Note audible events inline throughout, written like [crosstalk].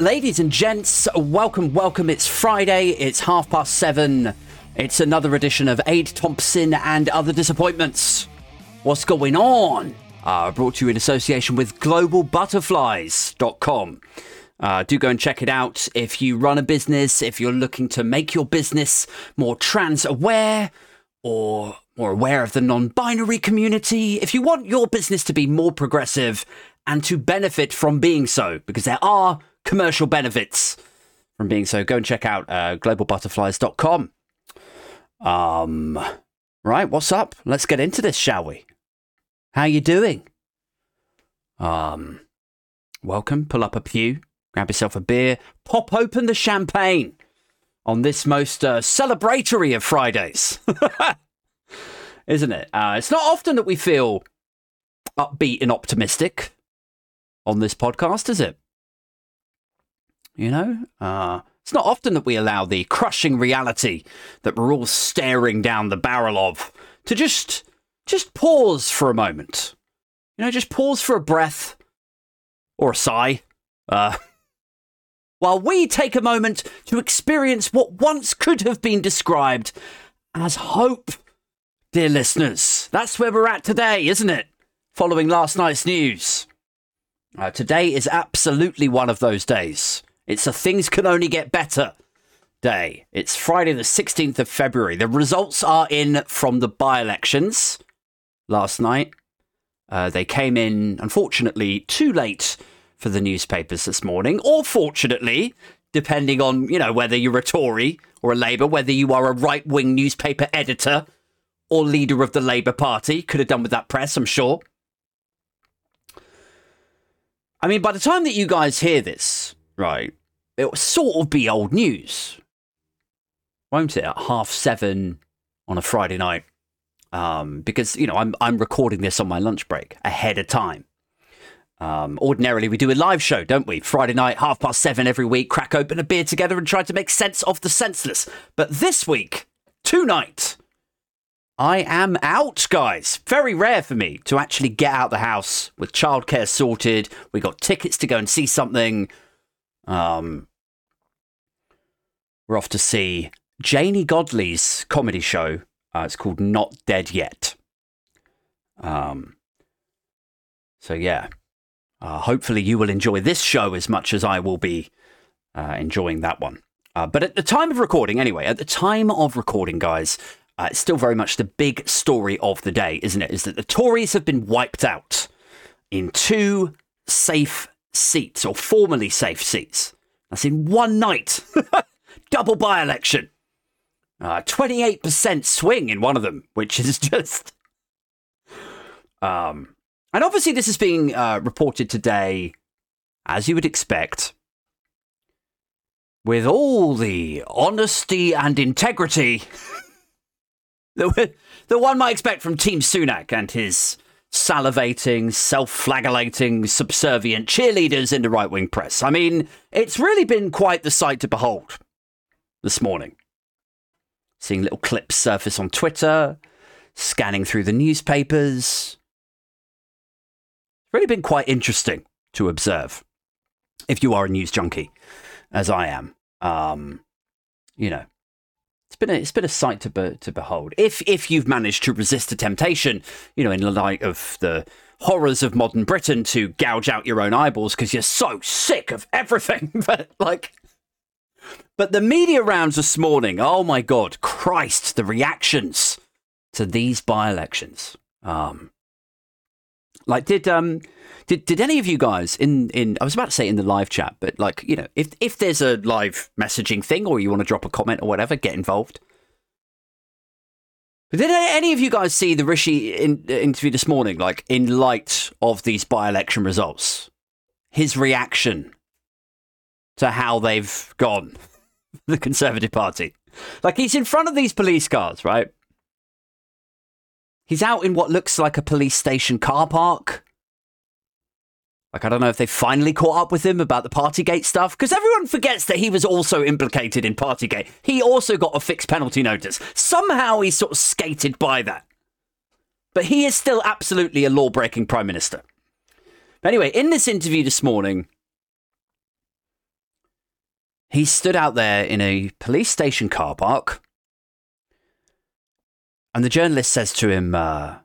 ladies and gents, welcome, welcome. It's Friday, it's half past seven. It's another edition of Aid Thompson and Other Disappointments. What's going on? Uh, brought to you in association with globalbutterflies.com. Uh, do go and check it out if you run a business, if you're looking to make your business more trans aware or more aware of the non binary community, if you want your business to be more progressive and to benefit from being so, because there are commercial benefits from being so, go and check out uh, globalbutterflies.com. Um, right, what's up? Let's get into this, shall we? How you doing? Um, welcome. Pull up a pew, grab yourself a beer, pop open the champagne on this most uh, celebratory of Fridays, [laughs] isn't it? Uh, it's not often that we feel upbeat and optimistic on this podcast, is it? You know, uh, it's not often that we allow the crushing reality that we're all staring down the barrel of to just just pause for a moment. You know, just pause for a breath or a sigh. Uh, [laughs] while we take a moment to experience what once could have been described as hope, dear listeners. That's where we're at today, isn't it? Following last night's news. Uh, today is absolutely one of those days. It's a things can only get better day. It's Friday, the 16th of February. The results are in from the by elections last night. Uh, they came in, unfortunately, too late for the newspapers this morning, or fortunately, depending on, you know, whether you're a Tory or a Labour, whether you are a right wing newspaper editor or leader of the Labour Party. Could have done with that press, I'm sure. I mean, by the time that you guys hear this, right, it'll sort of be old news, won't it? At half seven on a Friday night, um, because you know I'm I'm recording this on my lunch break ahead of time. Um, ordinarily, we do a live show, don't we? Friday night, half past seven every week. Crack open a beer together and try to make sense of the senseless. But this week, tonight, I am out, guys. Very rare for me to actually get out the house with childcare sorted. We got tickets to go and see something. Um, we're off to see Janey Godley's comedy show. Uh, it's called Not Dead Yet. Um, so yeah, uh, hopefully you will enjoy this show as much as I will be uh, enjoying that one. Uh, but at the time of recording, anyway, at the time of recording, guys, uh, it's still very much the big story of the day, isn't it? Is that the Tories have been wiped out in two safe seats, or formerly safe seats. That's in one night. [laughs] Double by election. Uh, 28% swing in one of them, which is [laughs] just. Um, and obviously, this is being uh, reported today, as you would expect, with all the honesty and integrity that, that one might expect from Team Sunak and his salivating, self flagellating, subservient cheerleaders in the right wing press. I mean, it's really been quite the sight to behold this morning. Seeing little clips surface on Twitter, scanning through the newspapers It's really been quite interesting to observe if you are a news junkie, as I am. Um, you know, it's been a, it's been a sight to be, to behold. If if you've managed to resist the temptation, you know, in light of the horrors of modern Britain, to gouge out your own eyeballs because you're so sick of everything. [laughs] but like, but the media rounds this morning, oh my god, Christ, the reactions to these by-elections. Um, like, did um, did did any of you guys in in I was about to say in the live chat, but like you know, if if there's a live messaging thing or you want to drop a comment or whatever, get involved. But did any of you guys see the Rishi in, interview this morning? Like in light of these by-election results, his reaction to how they've gone, [laughs] the Conservative Party. Like he's in front of these police cars, right? He's out in what looks like a police station car park. Like, I don't know if they finally caught up with him about the Partygate stuff, because everyone forgets that he was also implicated in Partygate. He also got a fixed penalty notice. Somehow he sort of skated by that. But he is still absolutely a law breaking Prime Minister. Anyway, in this interview this morning, he stood out there in a police station car park, and the journalist says to him, uh,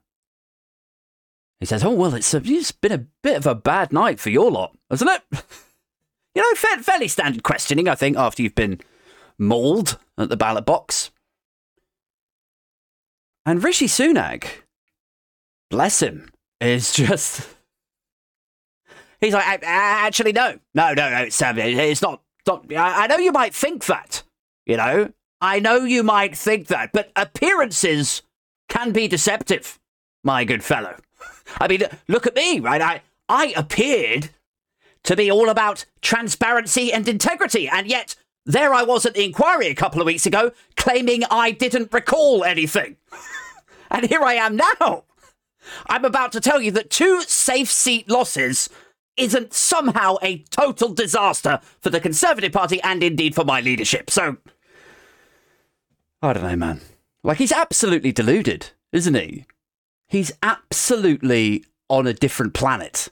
he says, "Oh well, it's, a, it's been a bit of a bad night for your lot, hasn't it?" [laughs] you know, fa- fairly standard questioning, I think, after you've been mauled at the ballot box. And Rishi Sunak, bless him, is [laughs] just. He's like, actually, no, no, no, no. It's, um, it's not. not I know you might think that. You know, I know you might think that, but appearances can be deceptive, my good fellow. I mean, look at me, right? I I appeared to be all about transparency and integrity, and yet there I was at the inquiry a couple of weeks ago claiming I didn't recall anything. [laughs] and here I am now. I'm about to tell you that two safe seat losses isn't somehow a total disaster for the Conservative Party and indeed for my leadership. So, I don't know, man. Like, he's absolutely deluded, isn't he? He's absolutely on a different planet.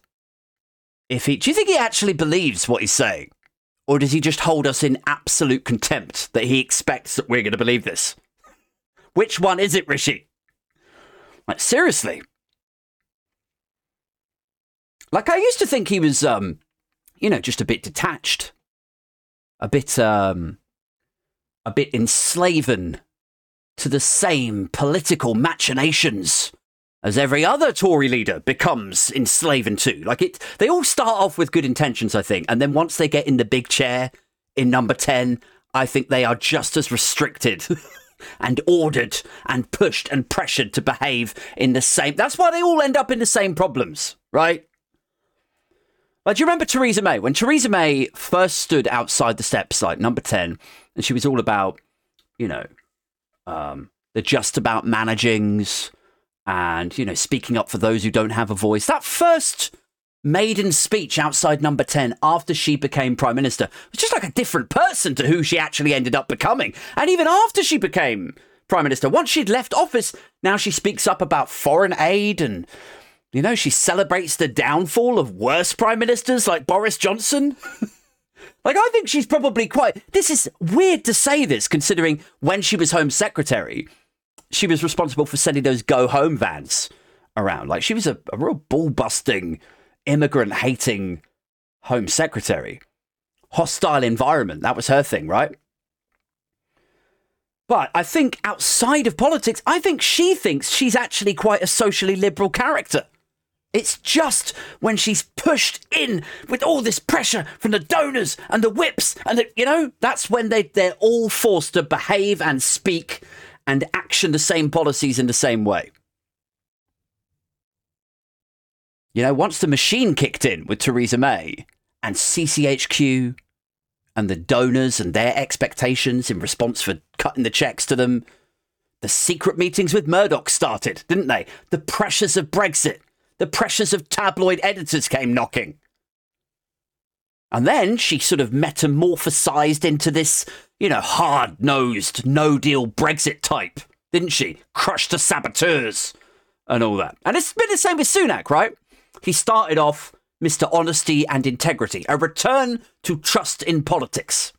If he, do you think he actually believes what he's saying? Or does he just hold us in absolute contempt that he expects that we're going to believe this? Which one is it, Rishi? Like, seriously. Like, I used to think he was, um, you know, just a bit detached, a bit, um, a bit enslaven to the same political machinations as every other Tory leader becomes enslaved to. Like it, they all start off with good intentions, I think, and then once they get in the big chair in number ten, I think they are just as restricted. [laughs] and ordered and pushed and pressured to behave in the same. That's why they all end up in the same problems, right? Like, do you remember Theresa May? When Theresa May first stood outside the steps, like number 10, and she was all about, you know, um, the just about managings, and, you know, speaking up for those who don't have a voice. That first maiden speech outside number 10 after she became prime minister was just like a different person to who she actually ended up becoming. And even after she became prime minister, once she'd left office, now she speaks up about foreign aid and, you know, she celebrates the downfall of worse prime ministers like Boris Johnson. [laughs] like, I think she's probably quite. This is weird to say this considering when she was Home Secretary she was responsible for sending those go home vans around. Like she was a, a real ball busting, immigrant hating home secretary. Hostile environment. That was her thing, right? But I think outside of politics, I think she thinks she's actually quite a socially liberal character. It's just when she's pushed in with all this pressure from the donors and the whips, and the, you know, that's when they, they're all forced to behave and speak and action the same policies in the same way. You know, once the machine kicked in with Theresa May and CCHQ and the donors and their expectations in response for cutting the checks to them, the secret meetings with Murdoch started, didn't they? The pressures of Brexit, the pressures of tabloid editors came knocking. And then she sort of metamorphosized into this you know, hard nosed, no deal Brexit type, didn't she? Crushed the saboteurs and all that. And it's been the same with Sunak, right? He started off Mr. Honesty and Integrity, a return to trust in politics.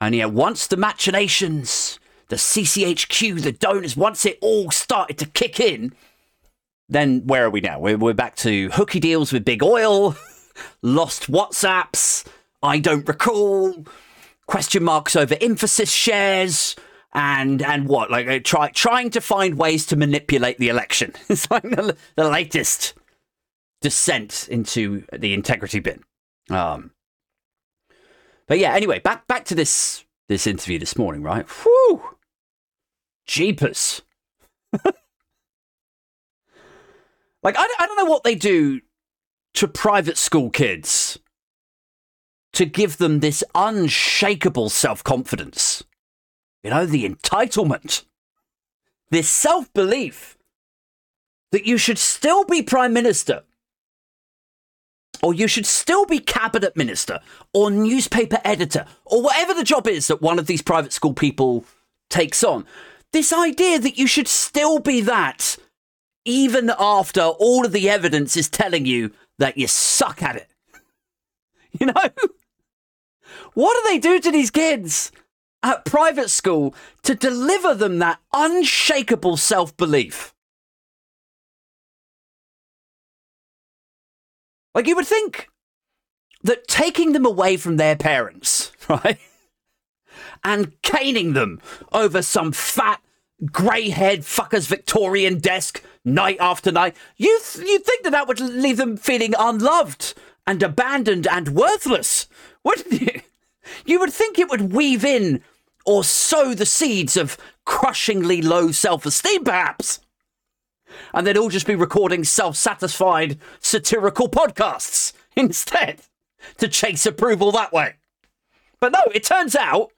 And yet, once the machinations, the CCHQ, the donors, once it all started to kick in, then where are we now? We're, we're back to hooky deals with big oil, [laughs] lost WhatsApps, I don't recall. Question marks over Infosys shares and and what like uh, try trying to find ways to manipulate the election. [laughs] It's like the, the latest descent into the integrity bin. Um, but yeah, anyway, back back to this this interview this morning, right? Whew, jeepers. [laughs] like I, I don't know what they do to private school kids to give them this unshakable self confidence. You know, the entitlement, this self belief that you should still be Prime Minister, or you should still be Cabinet Minister, or newspaper editor, or whatever the job is that one of these private school people takes on. This idea that you should still be that, even after all of the evidence is telling you that you suck at it. [laughs] You know? What do they do to these kids at private school to deliver them that unshakable self belief? Like, you would think that taking them away from their parents, [laughs] right, and caning them over some fat, grey haired fucker's Victorian desk night after night, you th- you'd think that that would leave them feeling unloved and abandoned and worthless, wouldn't you? You would think it would weave in or sow the seeds of crushingly low self esteem, perhaps. And they'd all just be recording self satisfied satirical podcasts [laughs] instead to chase approval that way. But no, it turns out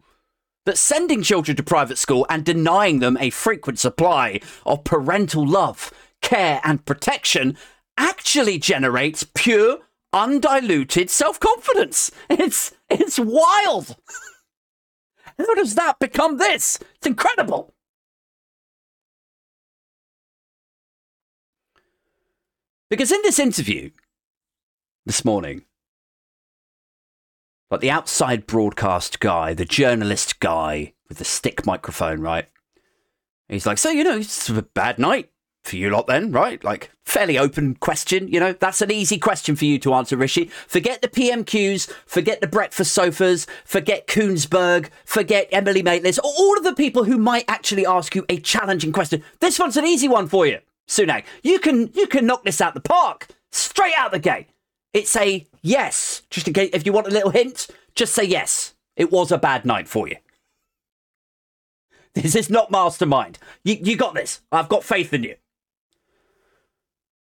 that sending children to private school and denying them a frequent supply of parental love, care, and protection actually generates pure, undiluted self confidence. [laughs] It's, it's wild. How does that become this? It's incredible. Because in this interview this morning, like the outside broadcast guy, the journalist guy with the stick microphone, right? He's like, so, you know, it's a bad night for you lot then, right? Like, fairly open question, you know? That's an easy question for you to answer, Rishi. Forget the PMQs, forget the breakfast sofas, forget Kuenssberg, forget Emily Maitlis, all of the people who might actually ask you a challenging question. This one's an easy one for you, Sunak. You can, you can knock this out the park, straight out the gate. It's a yes. Just in case, if you want a little hint, just say yes. It was a bad night for you. This is not mastermind. You, you got this. I've got faith in you.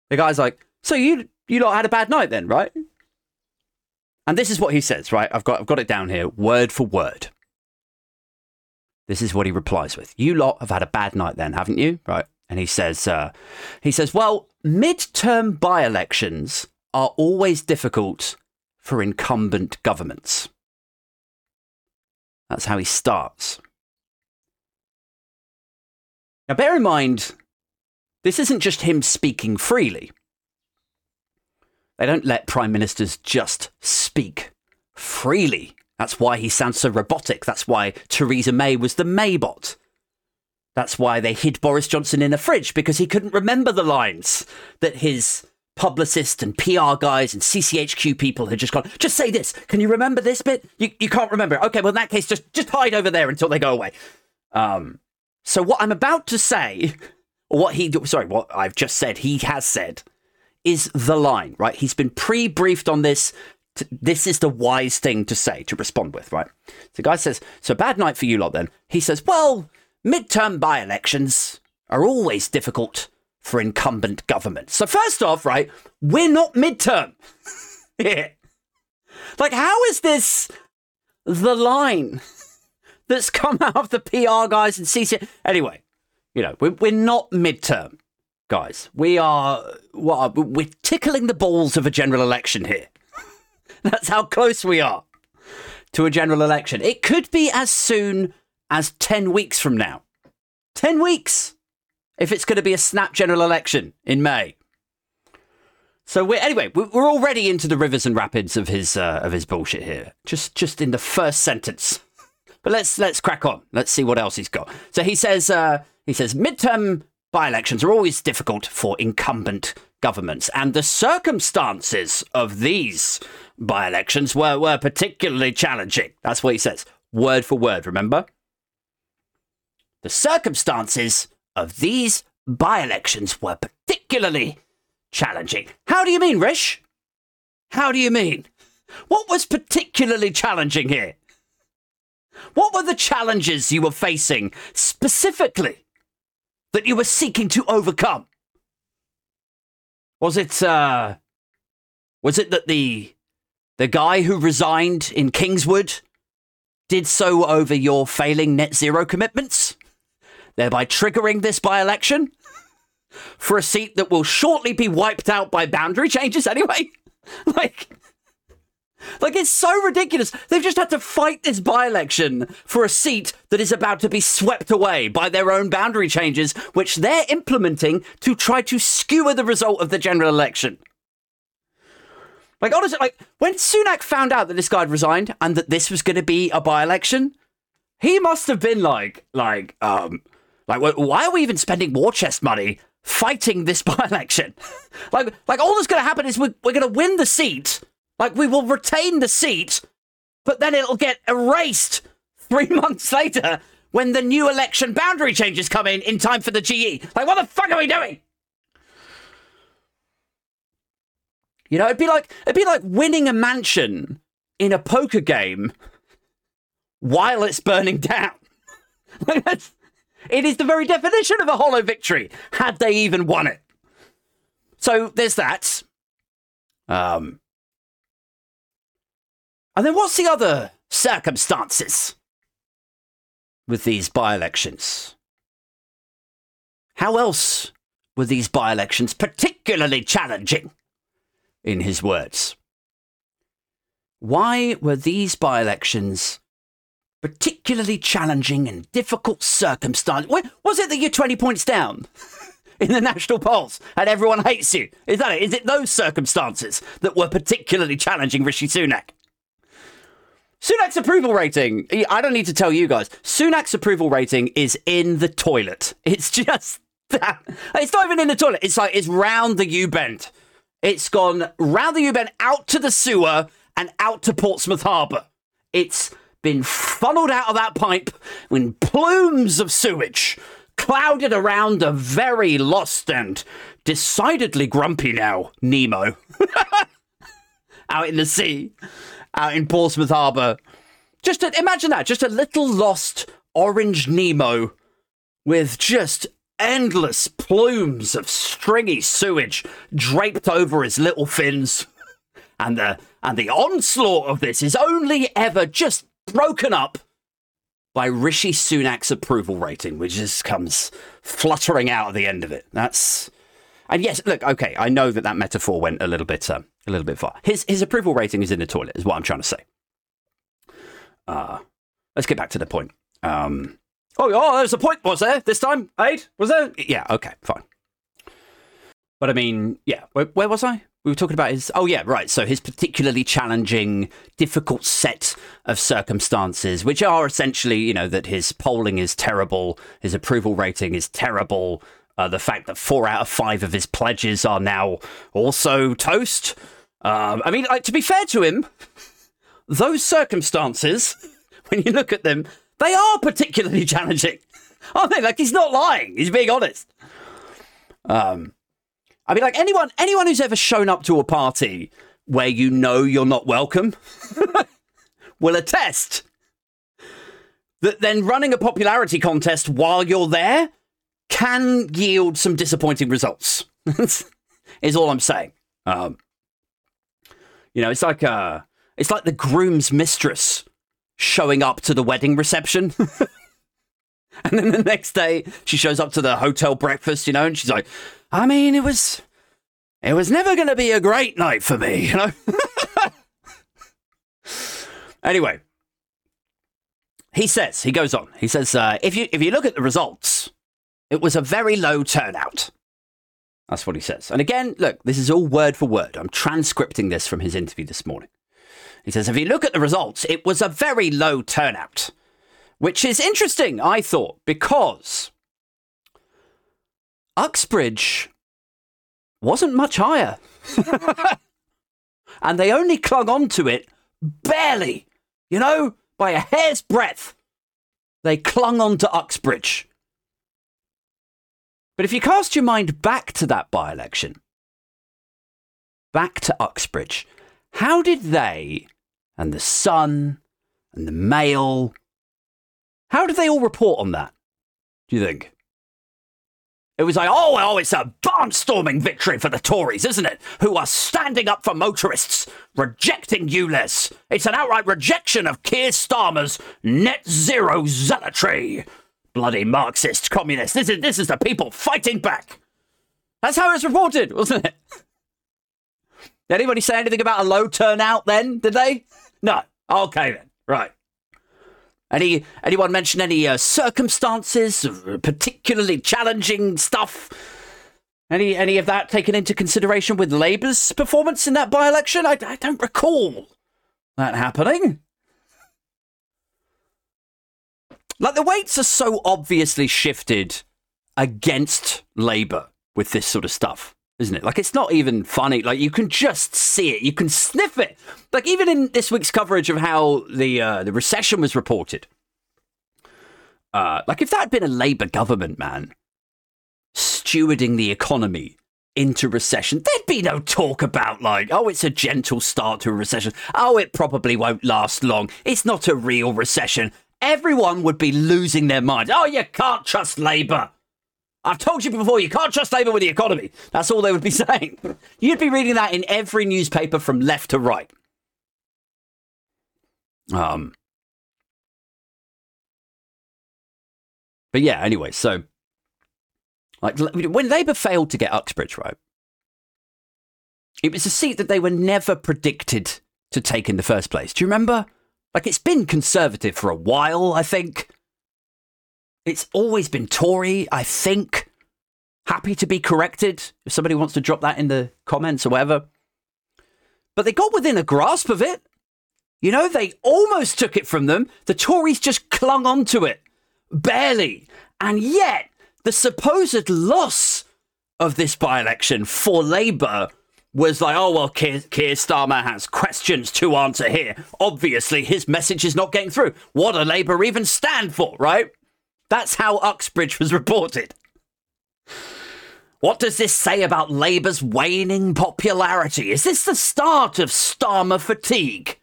The guy's like, so you you lot had a bad night then, right? And this is what he says, right? I've got I've got it down here, word for word. This is what he replies with. You lot have had a bad night then, haven't you? Right. And he says, uh, he says, well, midterm by-elections are always difficult for incumbent governments. That's how he starts. Now, bear in mind, this isn't just him speaking freely. They don't let prime ministers just speak freely. That's why he sounds so robotic. That's why Theresa May was the Maybot. That's why they hid Boris Johnson in a fridge because he couldn't remember the lines that his publicists and PR guys and CCHQ people had just gone, just say this. Can you remember this bit? You, you can't remember. Okay, well, in that case, just, just hide over there until they go away. Um, so what I'm about to say, or what he, sorry, what I've just said, he has said, is the line, right? He's been pre-briefed on this. this is the wise thing to say, to respond with, right? So the guy says, so bad night for you lot then. He says, well, midterm by-elections are always difficult for incumbent government. So first off, right, we're not midterm. yeah. [laughs] Like, how is this the line that's come out of the PR guys and CC? Anyway, you know, we're, we're not midterm, guys. We are, what, we're tickling the balls of a general election here. [laughs] that's how close we are to a general election. It could be as soon as 10 weeks from now. 10 weeks! If it's going to be a snap general election in May. So we're anyway, we're already into the rivers and rapids of his uh, of his bullshit here. Just just in the first sentence. But let's let's crack on. Let's see what else he's got. So he says uh, he says midterm by-elections are always difficult for incumbent governments, and the circumstances of these by-elections were were particularly challenging. That's what he says, word for word. Remember, the circumstances of these by elections were particularly challenging. How do you mean, Rish? How do you mean? What was particularly challenging here? What were the challenges you were facing specifically that you were seeking to overcome? Was it uh was it that the the guy who resigned in Kingswood did so over your failing net zero commitments? Thereby triggering this by election for a seat that will shortly be wiped out by boundary changes anyway. [laughs] like, like it's so ridiculous. They've just had to fight this by-election for a seat that is about to be swept away by their own boundary changes, which they're implementing to try to skewer the result of the general election. Like honestly, like when Sunak found out that this guy had resigned and that this was going to be a by-election, he must have been like, like, um, like, why are we even spending war chest money fighting this [laughs] by-election? like, like all that's going to happen is we're, we're going to win the seat. Like we will retain the seat, but then it'll get erased three [laughs] months later when the new election boundary changes come in in time for the GE. Like, what the fuck are we doing? You know, it'd be like it'd be like winning a mansion in a poker game while it's burning down. [laughs] it is the very definition of a hollow victory, had they even won it. So there's that. Um, and then what's the other circumstances with these by elections? How else were these by elections particularly challenging? in his words. Why were these by elections particularly challenging and difficult circumstances? Was it that you're 20 points down [laughs] in the national polls and everyone hates you? Is that it? Is it those circumstances that were particularly challenging Rishi Sunak? Sunak's approval rating, I don't need to tell you guys, Sunak's approval rating is in the toilet. [laughs] It's just that. It's not even in the toilet. It's like, it's round the U bend. It's gone round the U-bend, out to the sewer, and out to Portsmouth Harbour. It's been funneled out of that pipe in plumes of sewage, clouded around a very lost and decidedly grumpy now Nemo [laughs] out in the sea, out in Portsmouth Harbour. Just a, imagine that, just a little lost orange Nemo with just endless plumes of stringy sewage draped over his little fins. [laughs] And the and the onslaught of this is only ever just broken up by Rishi Sunak's approval rating, which just comes fluttering out at the end of it. That's and yes, look, okay, I know that that metaphor went a little bit um, a little bit far. His his approval rating is in the toilet, is what I'm trying to say. Uh, let's get back to the point. Um, Oh, oh, there's a point, was there, this time? Aid? Was there? Yeah, okay, fine. But I mean, yeah, where, where, was I? We were talking about his. Oh, yeah, right. So his particularly challenging, difficult set of circumstances, which are essentially, you know, that his polling is terrible, his approval rating is terrible, uh, the fact that four out of five of his pledges are now also toast. Um, I mean, like, to be fair to him, those circumstances, [laughs] when you look at them, they are particularly [laughs] challenging, aren't they? Like he's not lying; he's being honest. Um, I mean, like anyone, anyone who's ever shown up to a party where you know you're not welcome [laughs] will attest that then running a popularity contest while you're there can yield some disappointing results. [laughs] is all I'm saying. Um, you know, it's like uh, it's like the groom's mistress showing up to the wedding reception. [laughs] [laughs] and then the next day she shows up to the hotel breakfast, you know, and she's like, I mean, it was it was never going to be a great night for me, you know. [laughs] anyway, he says, he goes on. He says, uh, if you if you look at the results, it was a very low turnout. That's what he says. And again, look, this is all word for word. I'm transcripting this from his interview this morning. He says, if you look at the results, it was a very low turnout, which is interesting, I thought, because Uxbridge wasn't much higher. [laughs] and they only clung on to it barely, you know, by a hair's breadth. They clung on to Uxbridge. But if you cast your mind back to that by election, back to Uxbridge, how did they and the Sun and the Mail. How did they all report on that? Do you think? It was like, oh, oh, it's a barnstorming victory for the Tories, isn't it? Who are standing up for motorists, rejecting ULEZ. It's an outright rejection of Keir Starmer's net zero zealotry. Bloody Marxist, communist. This is, this is the people fighting back. That's how it's reported, wasn't it? Did [laughs] anybody say anything about a low turnout then? Did they? No. Okay then. Right. Any anyone mention any uh, circumstances, particularly challenging stuff Any any of that taken into consideration with Labour's performance in that by-election? I, I don't recall that happening. Like the weights are so obviously shifted against Labour with this sort of stuff, isn't it? Like it's not even funny. Like you can just see it, you can sniff it. Like even in this week's coverage of how the uh, the recession was reported. Uh, like if that had been a Labour government, man, stewarding the economy into recession, there'd be no talk about like, oh, it's a gentle start to a recession. Oh, it probably won't last long. It's not a real recession. Everyone would be losing their mind. Oh, you can't trust Labour. I've told you before, you can't trust Labour with the economy. That's all they would be [laughs] saying. You'd be reading that in every newspaper from left to right. Um, but yeah, anyway, so like when Labour failed to get Uxbridge, right? It was a seat that they were never predicted to take in the first place. Do you remember? Like it's been conservative for a while, I think. It's always been Tory, I think. Happy to be corrected if somebody wants to drop that in the comments or whatever. But they got within a grasp of it. You know, they almost took it from them. The Tories just clung on to it. Barely. And yet, the supposed loss of this by election for Labour was like, oh, well, Keir, Keir Starmer has questions to answer here. Obviously, his message is not getting through. What do Labour even stand for, right? That's how Uxbridge was reported. What does this say about Labour's waning popularity? Is this the start of Starmer fatigue?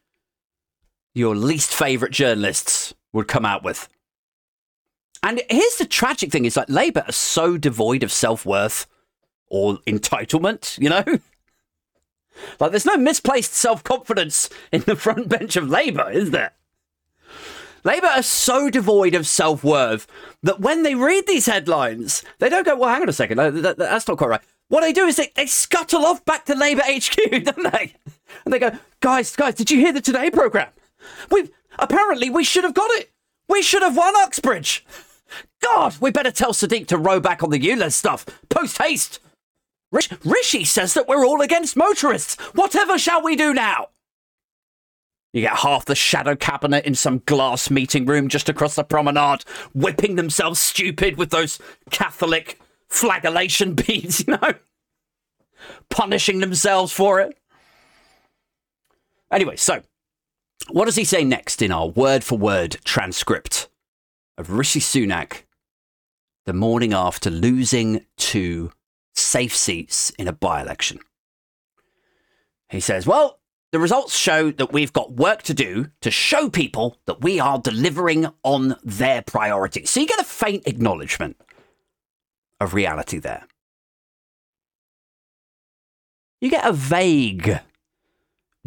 Your least favourite journalists would come out with. And here's the tragic thing is like Labour are so devoid of self worth or entitlement, you know? [laughs] Like there's no misplaced self confidence in the front bench of Labour, is there? Labour are so devoid of self worth that when they read these headlines, they don't go, well, hang on a second, that, that's not quite right. What they do is they, they scuttle off back to Labour [laughs] HQ, don't they? And they go, guys, guys, did you hear the Today programme? We apparently we should have got it. We should have won Uxbridge. God, we better tell Sadiq to row back on the ULEZ stuff. Post haste. Rishi says that we're all against motorists. Whatever shall we do now? You get half the shadow cabinet in some glass meeting room just across the promenade, whipping themselves stupid with those Catholic flagellation [laughs] beads, you know? Punishing themselves for it. Anyway, so what does he say next in our word for word transcript of Rishi Sunak the morning after losing two safe seats in a by election? He says, Well, the results show that we've got work to do to show people that we are delivering on their priorities. So you get a faint acknowledgement of reality there. You get a vague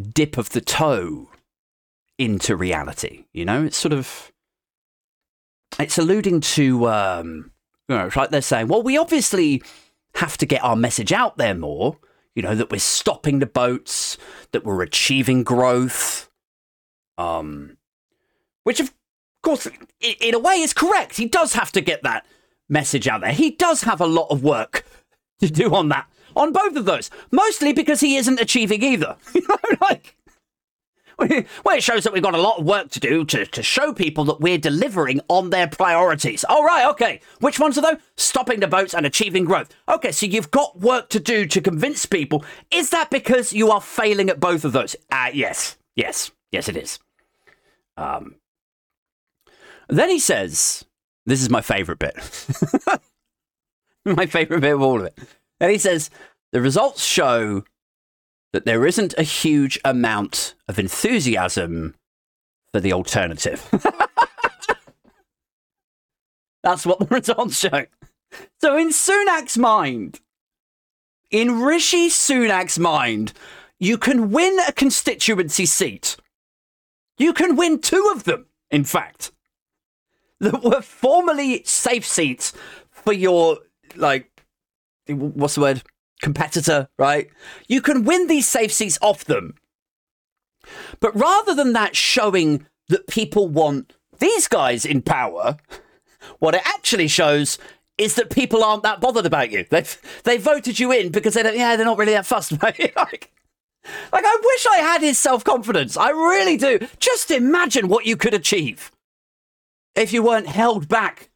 dip of the toe into reality. You know, it's sort of it's alluding to um, you know, it's like they're saying, well, we obviously have to get our message out there more. You know, that we're stopping the boats, that we're achieving growth. Um, which of course, in a way, is correct. He does have to get that message out there. He does have a lot of work to do on that, on both of those. Mostly because he isn't achieving either. [laughs] You know, like well, it shows that we've got a lot of work to do to, to show people that we're delivering on their priorities. All right, okay. Which ones are those? Stopping the boats and achieving growth. Okay, so you've got work to do to convince people. Is that because you are failing at both of those? Uh, yes, yes, yes, it is. Um, then he says, This is my favorite bit. [laughs] my favorite bit of all of it. And he says, The results show that there isn't a huge amount of enthusiasm for the alternative. [laughs] That's what the results show. So, in Sunak's mind, in Rishi Sunak's mind, you can win a constituency seat. You can win two of them, in fact, that were formerly safe seats for your, like, what's the word? Competitor, right? You can win these safe seats off them. But rather than that showing that people want these guys in power, what it actually shows is that people aren't that bothered about you. They've they voted you in because they don't, yeah, they're not really that fussed [laughs] about you. like, like, I wish I had his self confidence. I really do. Just imagine what you could achieve if you weren't held back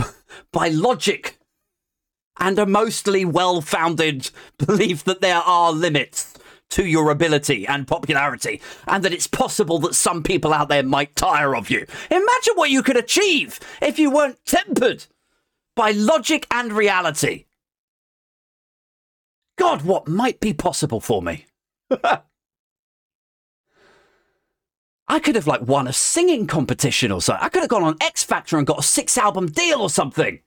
[laughs] by logic and a mostly well founded belief that there are limits to your ability and popularity, and that it's possible that some people out there might tire of you. Imagine what you could achieve if you weren't tempered by logic and reality. God, what might be possible for me? [laughs] I could have like won a singing competition or something. I could have gone on X Factor and got a six album deal or something.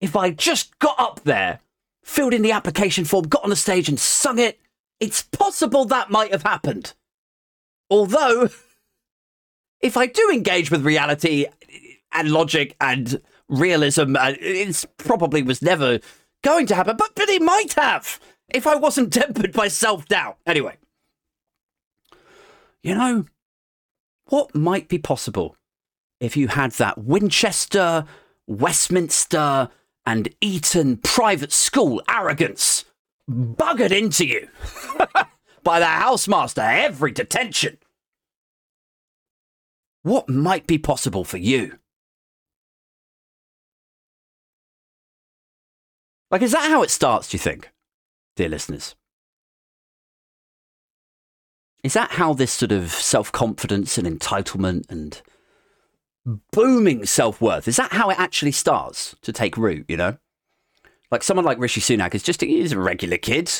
If I just got up there, filled in the application form, got on the stage and sung it, it's possible that might have happened. Although, [laughs] if I do engage with reality and logic and realism, uh, it probably was never going to happen, but, but it might have if I wasn't [laughs] tempered by self doubt. Anyway, you know, what might be possible if you had that Winchester, Westminster, and Eton private school arrogance buggered into you [laughs] by the housemaster every detention? What might be possible for you? Like, is that how it starts, do you think, dear listeners? Is that how this sort of self confidence and entitlement and booming self worth, is that how it actually starts to take root, you know? Like someone like Rishi Sunak is just he's a regular kid,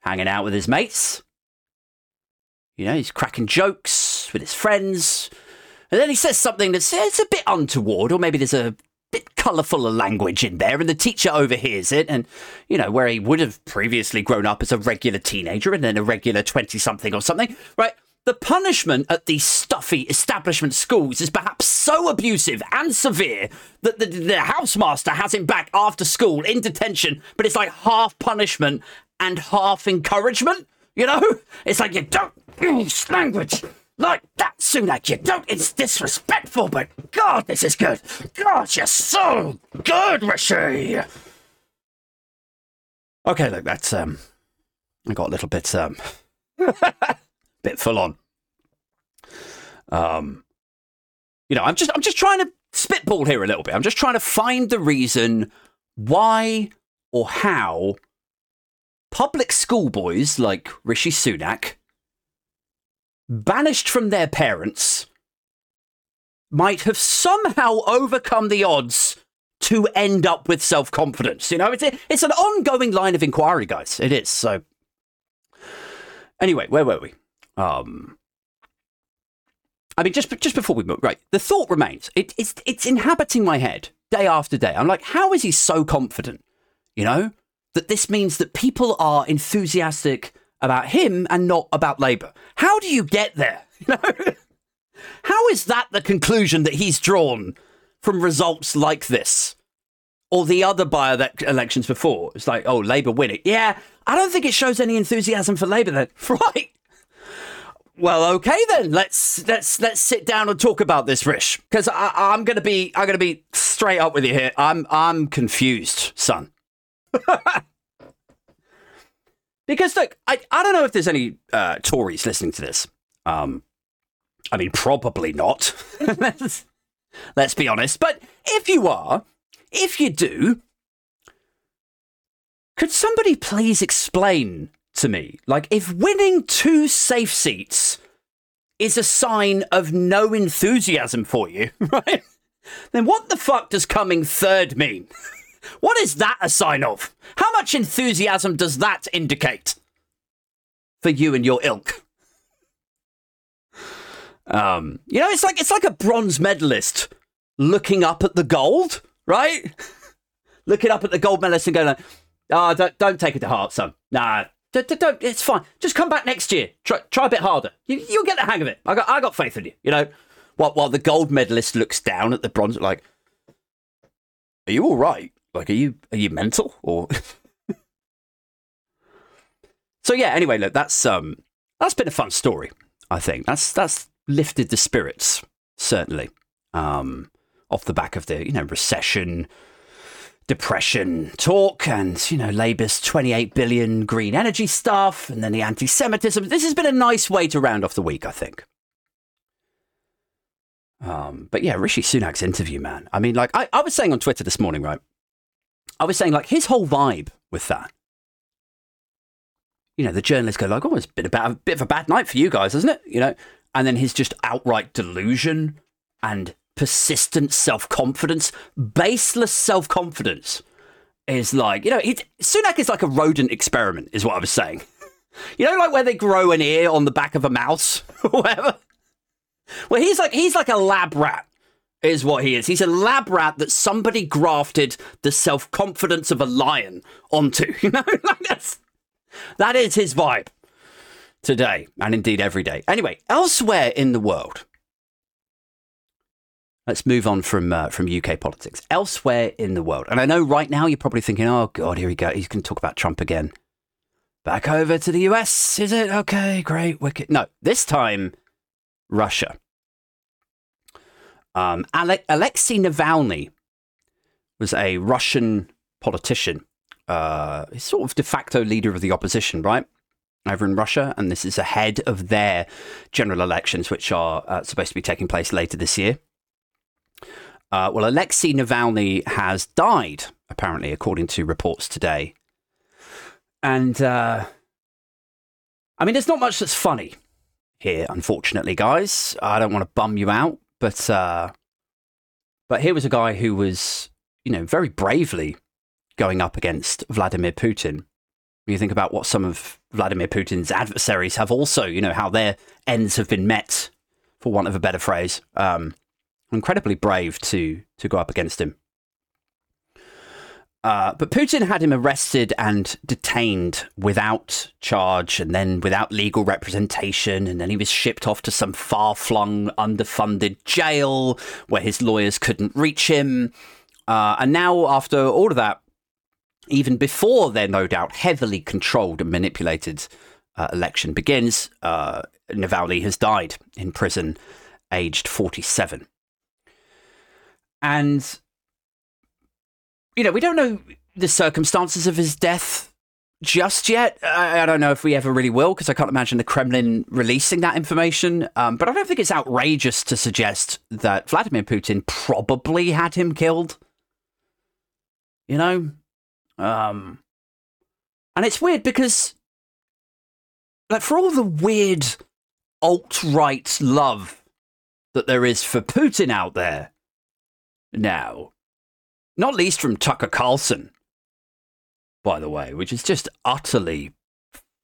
hanging out with his mates. You know, he's cracking jokes with his friends. And then he says something that's it's a bit untoward, or maybe there's a bit colourful of language in there, and the teacher overhears it. And, you know, where he would have previously grown up as a regular teenager and then a regular 20 something or something, right? The punishment at these stuffy establishment schools is perhaps so abusive and severe that the, the housemaster has him back after school in detention, but it's like half punishment and half encouragement. You know? It's like you don't use language like that, Sunak, you don't. It's disrespectful, but God, this is good. God, you're so good, Rishi. Okay, look, that's um, I got a little bit um, [laughs] bit full on. Um, you know, I'm just I'm just trying to spitball here a little bit. I'm just trying to find the reason why or how public schoolboys like Rishi Sunak banished from their parents, might have somehow overcome the odds to end up with self confidence. You know, it's, it's an ongoing line of inquiry, guys. It is. So, anyway, where were we? Um, I mean, just just before we move, right? The thought remains. It, it's it's inhabiting my head day after day. I'm like, how is he so confident? You know that this means that people are enthusiastic about him and not about Labour. How do you get there? [laughs] You know, how is that the conclusion that he's drawn from results like this? Or the other by elections before? It's like, oh, Labour win it. Yeah, I don't think it shows any enthusiasm for Labour then. [laughs] Right. Well, okay then. Let's let's let's sit down and talk about this, Rish. Because I'm gonna be I'm gonna be straight up with you here. I'm I'm confused, son. [laughs] Because look, I, I don't know if there's any uh, Tories listening to this. Um, I mean, probably not. let's, [laughs] let's be honest. But if you are, if you do, could somebody please explain to me, like, if winning two safe seats is a sign of no enthusiasm for you, [laughs] right? Then what the fuck does coming third mean? What is that a sign of? How much enthusiasm does that indicate for you and your ilk? Um, you know, it's like it's like a bronze medalist looking up at the gold, right? [laughs] looking up at the gold medalist and going, "Ah, oh, don't don't take it to heart, son. Nah, don't, it's fine. Just come back next year. Try try a bit harder. You you'll get the hang of it. I got I got faith in you. You know." While, while the gold medalist looks down at the bronze, like, "Are you all right?" Like, are you are you mental or? [laughs] so yeah. Anyway, look, that's um, that's been a fun story. I think that's that's lifted the spirits certainly. Um, off the back of the, you know, recession, depression talk and, you know, Labour's 28 billion green energy stuff and then the anti Semitism. This has been a nice way to round off the week, I think. Um, but yeah, Rishi Sunak's interview, man. I mean, like, I, I was saying on Twitter this morning, right? I was saying, like, his whole vibe with that. You know, the journalists go, like, oh, it's been about a bit of a bad night for you guys, isn't it? You know, and then his just outright delusion and persistent self confidence, baseless self confidence is like, you know, it, Sunak is like a rodent experiment, is what I was saying. [laughs] you know, like where they grow an ear on the back of a mouse [laughs] or whatever? Well, he's like he's like a lab rat, is what he is. He's a lab rat that somebody grafted the self confidence of a lion onto. [laughs] You know, like that's that is his vibe today, and indeed every day. Anyway, elsewhere in the world, let's move on from uh, from UK politics. Elsewhere in the world, and I know right now you're probably thinking, "Oh God, here we go. He's going to talk about Trump again." Back over to the US, is it? Okay, great, wicked. No, this time Russia. Um, Ale- Alexei Navalny was a Russian politician, uh, sort of de facto leader of the opposition, right? Over in Russia, and this is ahead of their general elections, which are uh, supposed to be taking place later this year. Uh, well, Alexei Navalny has died, apparently, according to reports today. And uh, I mean, there's not much that's funny here, unfortunately, guys. I don't want to bum you out, but uh, but here was a guy who was, you know, very bravely going up against Vladimir Putin. When you think about what some of Vladimir Putin's adversaries have also, you know, how their ends have been met, for want of a better phrase. Um, incredibly brave to to go up against him. Uh, but Putin had him arrested and detained without charge and then without legal representation. And then he was shipped off to some far flung, underfunded jail where his lawyers couldn't reach him. Uh, and now, after all of that, even before their no doubt heavily controlled and manipulated uh, election begins, uh, Navalny has died in prison, aged 47. And you know, we don't know the circumstances of his death just yet. I, I don't know if we ever really will, because I can't imagine the Kremlin releasing that information. Um, but I don't think it's outrageous to suggest that Vladimir Putin probably had him killed. You know? Um, and it's weird because, like, for all the weird alt right love that there is for Putin out there now, not least from Tucker Carlson, by the way, which is just utterly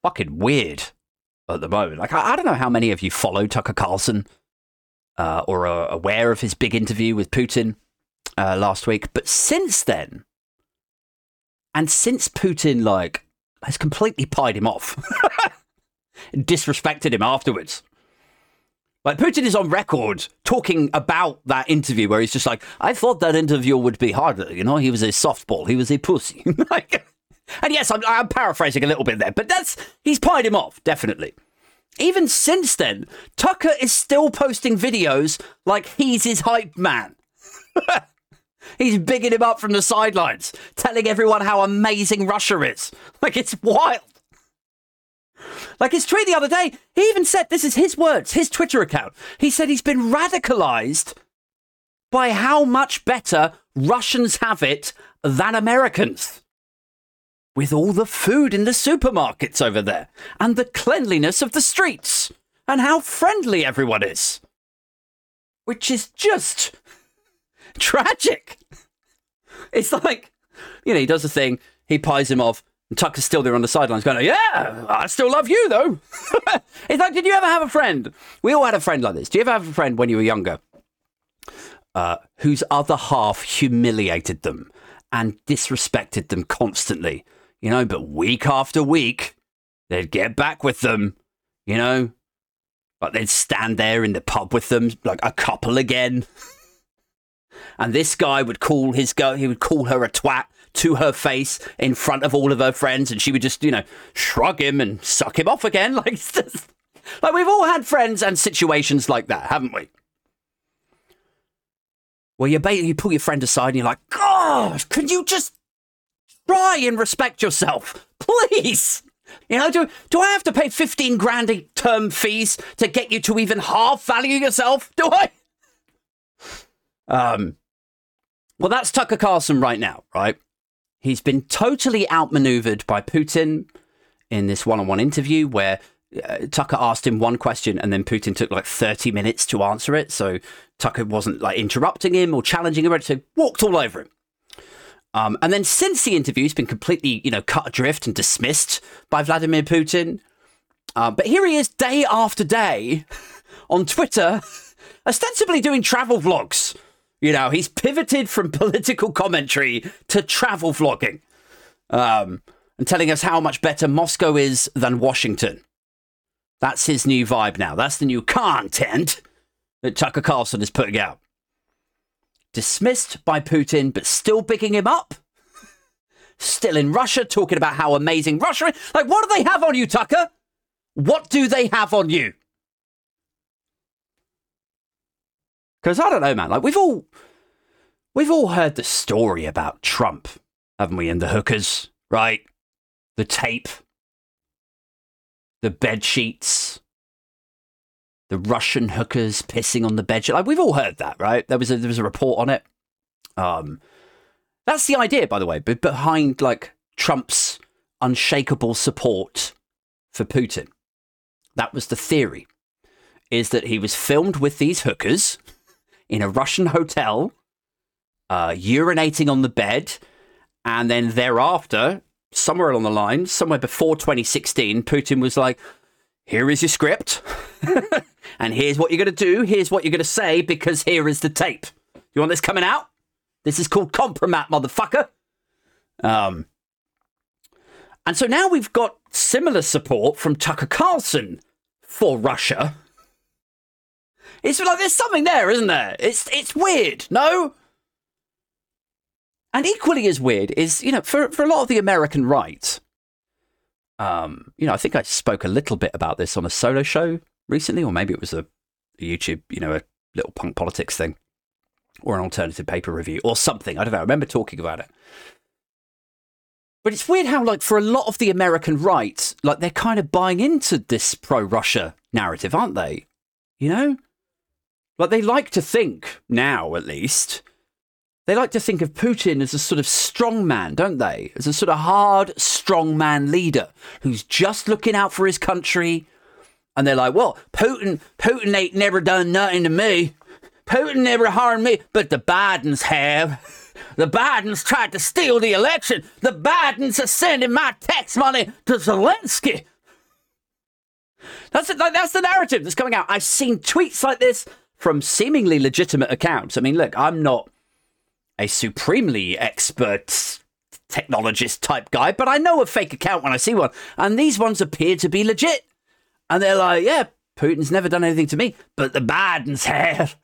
fucking weird at the moment. Like, I, I don't know how many of you follow Tucker Carlson uh, or are aware of his big interview with Putin uh, last week, but since then, and since Putin, like, has completely pied him off, [laughs] disrespected him afterwards, like Putin is on record talking about that interview where he's just like, I thought that interview would be harder. You know, he was a softball, he was a pussy. [laughs] and yes, I'm, I'm paraphrasing a little bit there, but that's he's pied him off definitely. Even since then, Tucker is still posting videos like he's his hype man. [laughs] he's bigging him up from the sidelines, telling everyone how amazing Russia is. Like it's wild. Like his tweet the other day, he even said, this is his words, his Twitter account. He said he's been radicalized by how much better Russians have it than Americans. With all the food in the supermarkets over there, and the cleanliness of the streets, and how friendly everyone is. Which is just [laughs] tragic. It's like, you know, he does the thing, he pies him off, and Tucker's still there on the sidelines going, Yeah, I still love you though. [laughs] it's like, did you ever have a friend? We all had a friend like this. Do you ever have a friend when you were younger uh, whose other half humiliated them and disrespected them constantly? You know, but week after week, they'd get back with them, you know? Like they'd stand there in the pub with them, like a couple again. [laughs] and this guy would call his girl, he would call her a twat to her face in front of all of her friends, and she would just, you know, shrug him and suck him off again. [laughs] Like, just, like we've all had friends and situations like that, haven't we? where you basically you pull your friend aside and you're like, God, can you just try and respect yourself, please? You know, do, do I have to pay 15 grand a term fees to get you to even half value yourself? Do I? Um, well, that's Tucker Carlson right now, right? He's been totally outmaneuvered by Putin in this one on one interview where uh, Tucker asked him one question and then Putin took like 30 minutes to answer it. So Tucker wasn't like interrupting him or challenging him, so walked all over him. Um, and then since the interview, he's been completely, you know, cut adrift and dismissed by Vladimir Putin. Uh, but here he is day after day [laughs] on Twitter, ostensibly doing travel vlogs. You know, he's pivoted from [laughs] political commentary to travel vlogging um, and telling us how much better Moscow is than Washington. That's his new vibe now. That's the new content that Tucker Carlson is putting out dismissed by Putin, but still picking him up. [laughs] Still in Russia, talking about how amazing Russia is. Like, what do they have on you, Tucker? What do they have on you? Because I don't know, man. Like, we've all. We've all heard the story about Trump, haven't we? And the hookers, right? The tape, the bed sheets, the Russian hookers pissing on the bed. sheet. Like we've all heard that, right? There was a there was a report on it. Um, that's the idea, by the way, but behind like Trump's unshakable support for Putin. That was the theory, is that he was filmed with these hookers in a Russian hotel, uh, urinating on the bed, and then thereafter, somewhere along the line, somewhere before 2016, Putin was like, here is your script. [laughs] and here's what you're going to do. Here's what you're going to say because here is the tape. You want this coming out? This is called compromat, motherfucker. Um, and so now we've got similar support from Tucker Carlson for Russia. It's like there's something there, isn't there? It's it's weird, no? And equally as weird is, you know, for, for a lot of the American right, um, you know, I think I spoke a little bit about this on a solo show recently, or maybe it was a, a YouTube, you know, a little punk politics thing, or an alternative paper review, or something. I don't know. I remember talking about it. But it's weird how, like, for a lot of the American right, like, they're kind of buying into this pro Russia narrative, aren't they? You know? Like, they like to think, now at least, they like to think of Putin as a sort of strong man, don't they? As a sort of hard, strong man leader who's just looking out for his country. And they're like, well, Putin, Putin ain't never done nothing to me. Putin never harmed me, but the Bidens have. The Bidens tried to steal the election. The Bidens are sending my tax money to Zelensky. That's it, like, that's the narrative that's coming out. I've seen tweets like this from seemingly legitimate accounts. I mean, look, I'm not a supremely expert technologist type guy, but I know a fake account when I see one. And these ones appear to be legit. And they're like, yeah, Putin's never done anything to me, but the Bidens have.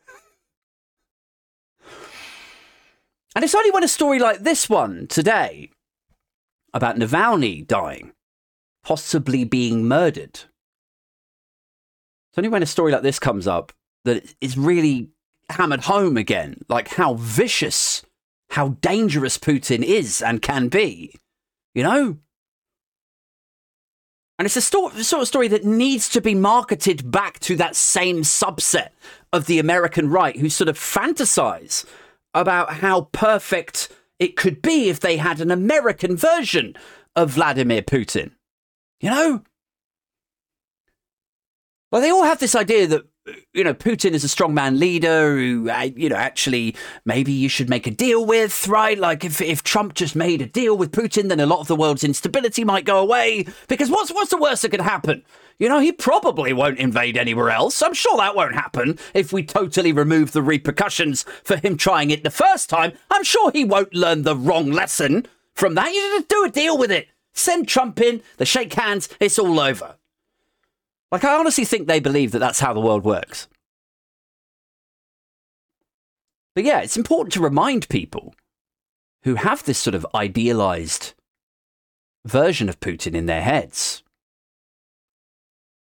And it's only when a story like this one today about Navalny dying, possibly being murdered. It's only when a story like this comes up that it's really hammered home again, like how vicious, how dangerous Putin is and can be. You know? And it's a sort of story that needs to be marketed back to that same subset of the American right who sort of fantasize about how perfect it could be if they had an American version of Vladimir Putin. You know? Well, they all have this idea that you know, Putin is a strongman leader who, uh, you know, actually maybe you should make a deal with, right? Like if, if Trump just made a deal with Putin, then a lot of the world's instability might go away. Because what's what's the worst that could happen? You know, he probably won't invade anywhere else. I'm sure that won't happen if we totally remove the repercussions for him trying it the first time. I'm sure he won't learn the wrong lesson from that. You just do a deal with it. Send Trump in, they shake hands, it's all over. Like, I honestly think they believe that that's how the world works. But yeah, it's important to remind people who have this sort of idealized version of Putin in their heads.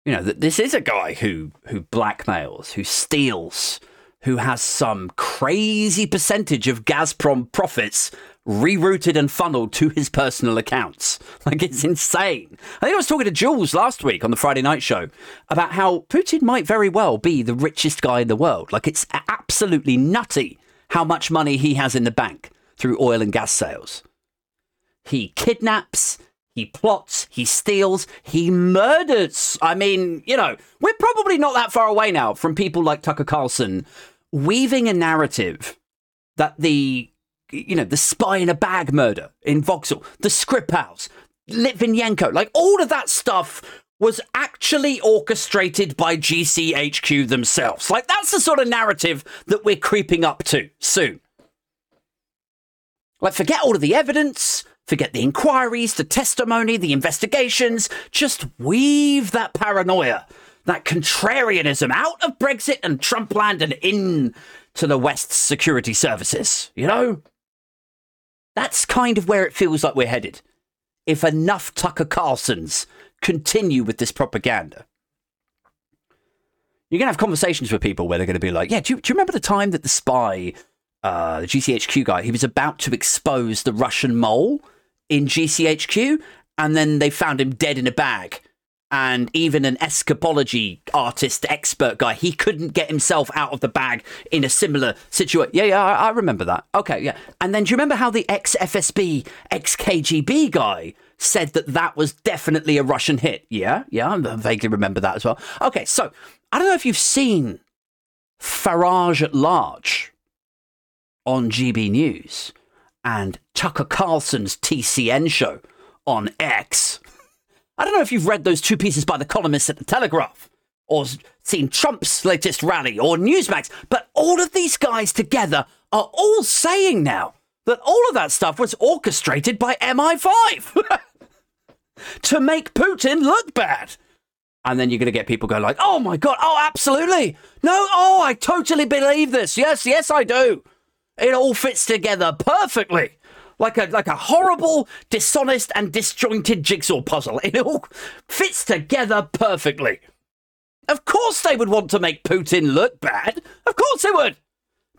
You know, that this is a guy who, who blackmails, who steals, who has some crazy percentage of Gazprom profits rerouted and funneled to his personal accounts. [laughs] Like it's insane. I think I was talking to Jules last week on the Friday night show about how Putin might very well be the richest guy in the world. Like it's absolutely nutty how much money he has in the bank through oil and gas sales. He kidnaps, he plots, he steals, he murders. I mean, you know, we're probably not that far away now from people like Tucker Carlson weaving a narrative that the you know, the spy in a bag murder in Vauxhall, the Skripals, Litvinenko, like all of that stuff was actually orchestrated by GCHQ themselves. Like that's the sort of narrative that we're creeping up to soon. Like forget all of the evidence, forget the inquiries, the testimony, the investigations, just weave that paranoia, that contrarianism out of Brexit and Trumpland and in to the West's security services, you know? That's kind of where it feels like we're headed. If enough Tucker Carlsons continue with this propaganda. You're going to have conversations with people where they're going to be like, yeah, do you, do you remember the time that the spy, uh, the GCHQ guy, he was about to expose the Russian mole in GCHQ? And then they found him dead in a bag and even an escapology artist expert guy he couldn't get himself out of the bag in a similar situation. Yeah yeah I, I, remember that. Okay yeah. And then do you remember how the ex-fsb ex-kgb guy said that that was definitely a russian hit? Yeah yeah i vaguely remember that as well. Okay so i don't know if you've seen farage at large on gb news and tucker carlson's tcn show on x I don't know if you've read those two pieces by the columnists at the Telegraph or seen Trump's latest rally or Newsmax, but all of these guys together are all saying now that all of that stuff was orchestrated by MI5 [laughs] to make Putin look bad. And then you're going to get people going like, "Oh my god, oh absolutely. No, oh, I totally believe this. Yes, yes I do. It all fits together perfectly." Like a like a horrible, dishonest, and disjointed jigsaw puzzle. It all fits together perfectly. Of course they would want to make Putin look bad. Of course they would.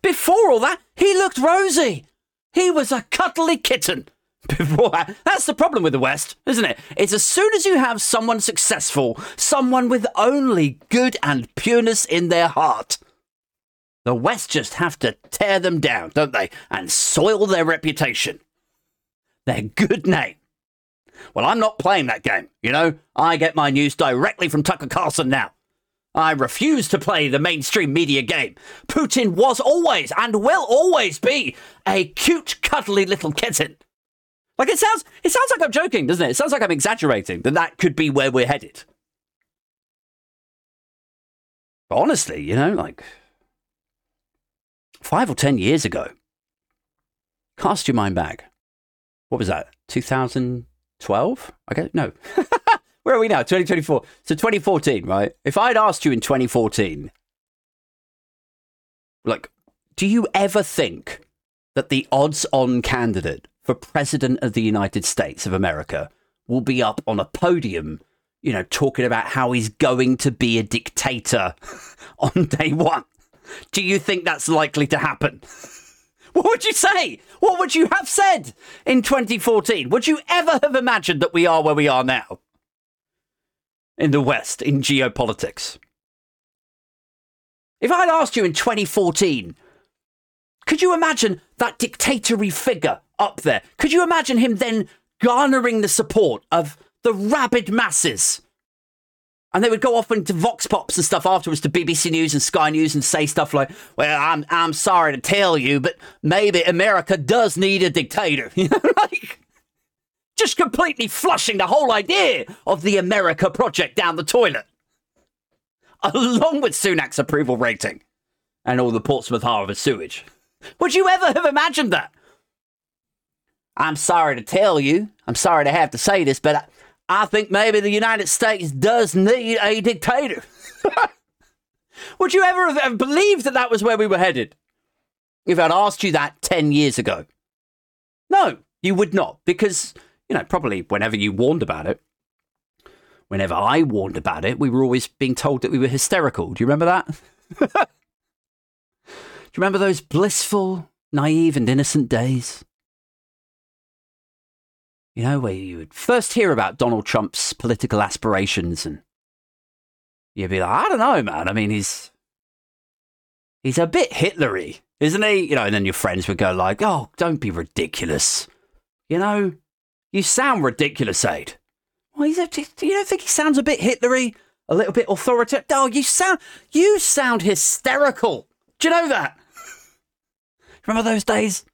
Before all that, he looked rosy. He was a cuddly kitten. [laughs] Before that, that's the problem with the West, isn't it? It's as soon as you have someone successful, someone with only good and pureness in their heart, the West just have to tear them down, don't they? And soil their reputation their good name. Well, I'm not playing that game, you know? I get my news directly from Tucker Carlson now. I refuse to play the mainstream media game. Putin was always and will always be a cute, cuddly little kitten. Like it sounds, it sounds like I'm joking, doesn't it? It sounds like I'm exaggerating. That that could be where we're headed. But honestly, you know, like five or ten years ago, cast your mind back what was that? 2012? Okay, no. [laughs] Where are we now? 2024. So 2014, right? If I'd asked you in 2014, like, do you ever think that the odds on candidate for president of the United States of America will be up on a podium, you know, talking about how he's going to be a dictator [laughs] on day one? Do you think that's likely to happen? What would you say? What would you have said in 2014? Would you ever have imagined that we are where we are now? In the West, in geopolitics. If I'd asked you in 2014, could you imagine that dictatorial figure up there? Could you imagine him then garnering the support of the rabid masses and they would go off into Vox Pops and stuff afterwards to BBC News and Sky News and say stuff like, well, I'm, I'm sorry to tell you, but maybe America does need a dictator. [laughs] You know, like, just completely flushing the whole idea of the America project down the toilet. Along with Sunak's approval rating and all the Portsmouth Harbour sewage. Would you ever have imagined that? I'm sorry to tell you, I'm sorry to have to say this, but I think maybe the United States does need a dictator. [laughs] Would you ever have believed that that was where we were headed? If I'd asked you that 10 years ago? No, you would not, because, you know, probably whenever you warned about it, whenever I warned about it, we were always being told that we were hysterical. Do you remember that? [laughs] Do you remember those blissful, naive, and innocent days? You know, where you would first hear about Donald Trump's political aspirations and you'd be like, I don't know, man. I mean, he's he's a bit Hitlery, isn't he? You know, and then your friends would go like, "Oh, don't be ridiculous." You know, you sound ridiculous, Aid. Well, he's a, you don't think he sounds a bit Hitlery, a little bit authoritative? Oh, you sound you sound hysterical. Do you know that? [laughs] Remember those days?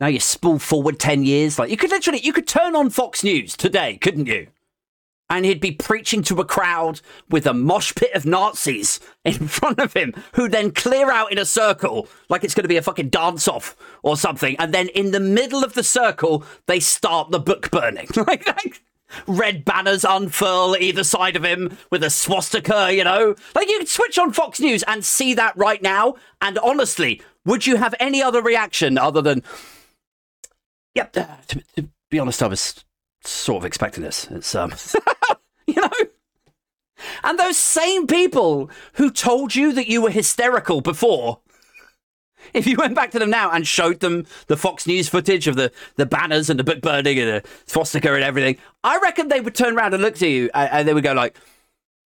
Now you spool forward 10 years. Like you could literally, you could turn on Fox News today, couldn't you? And he'd be preaching to a crowd with a mosh pit of Nazis [laughs] in front of him, who then clear out in a circle like it's going to be a fucking dance off or something. And then in the middle of the circle, they start the book burning. [laughs] like, like red banners unfurl either side of him with a swastika, you know? Like you could switch on Fox News and see that right now. And honestly, would you have any other reaction other than, Yep. Uh, to, to, be honest, I was sort of expecting this. It's um, [laughs] you know, and those same people who told you that you were hysterical before. If you went back to them now and showed them the Fox News footage of the, the banners and the book burning and the swastika and everything, I reckon they would turn around and look at you and, and they would go like,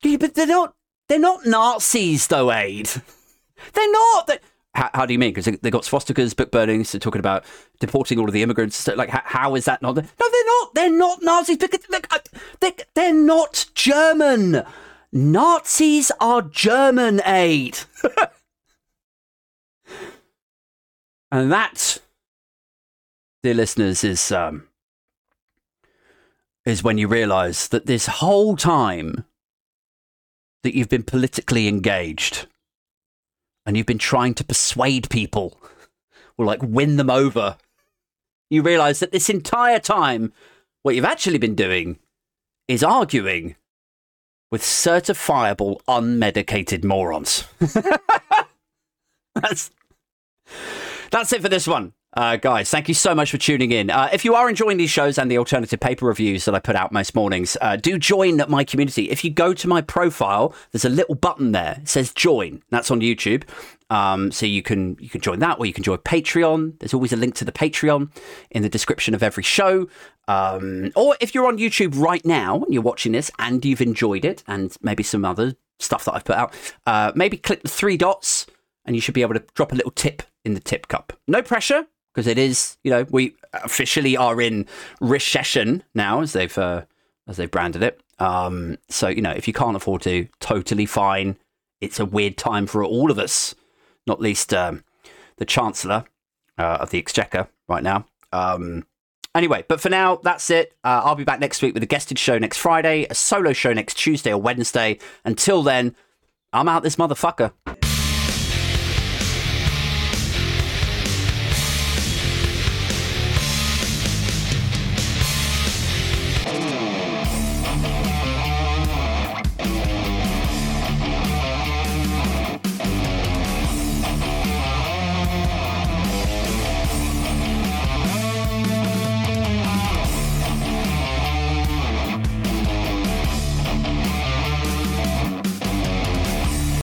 yeah, "But they're not they're not Nazis, though, Aid. They're not. They're, how, how do you mean? Because they, they got swastikas, book burnings, they're talking about deporting all of the immigrants. So, like, how, how is that not? No, they're not. They're not Nazis because they're, they're not German. Nazis are German aid. [laughs] and that, dear listeners, is um, is when you realise that this whole time that you've been politically engaged and you've been trying to persuade people or like win them over, you realize that this entire time, what you've actually been doing is arguing with certifiable unmedicated morons. [laughs] that's, that's it for this one. Uh, guys, thank you so much for tuning in. Uh, if you are enjoying these shows and the alternative paper reviews that I put out most mornings, uh, do join my community. If you go to my profile, there's a little button there. It says join. That's on YouTube. Um, so you can you can join that, or you can join Patreon. There's always a link to the Patreon in the description of every show. Um, or if you're on YouTube right now and you're watching this and you've enjoyed it, and maybe some other stuff that I've put out, uh, maybe click the three dots, and you should be able to drop a little tip in the tip cup. No pressure because it is, you know, we officially are in recession now, as they've uh, as they've branded it. Um, so you know, if you can't afford to, totally fine. It's a weird time for all of us, not least um, the Chancellor uh, of the Exchequer right now. Um, anyway, but for now, that's it. Uh, I'll be back next week with a guested show next Friday, a solo show next Tuesday or Wednesday. Until then, I'm out this motherfucker.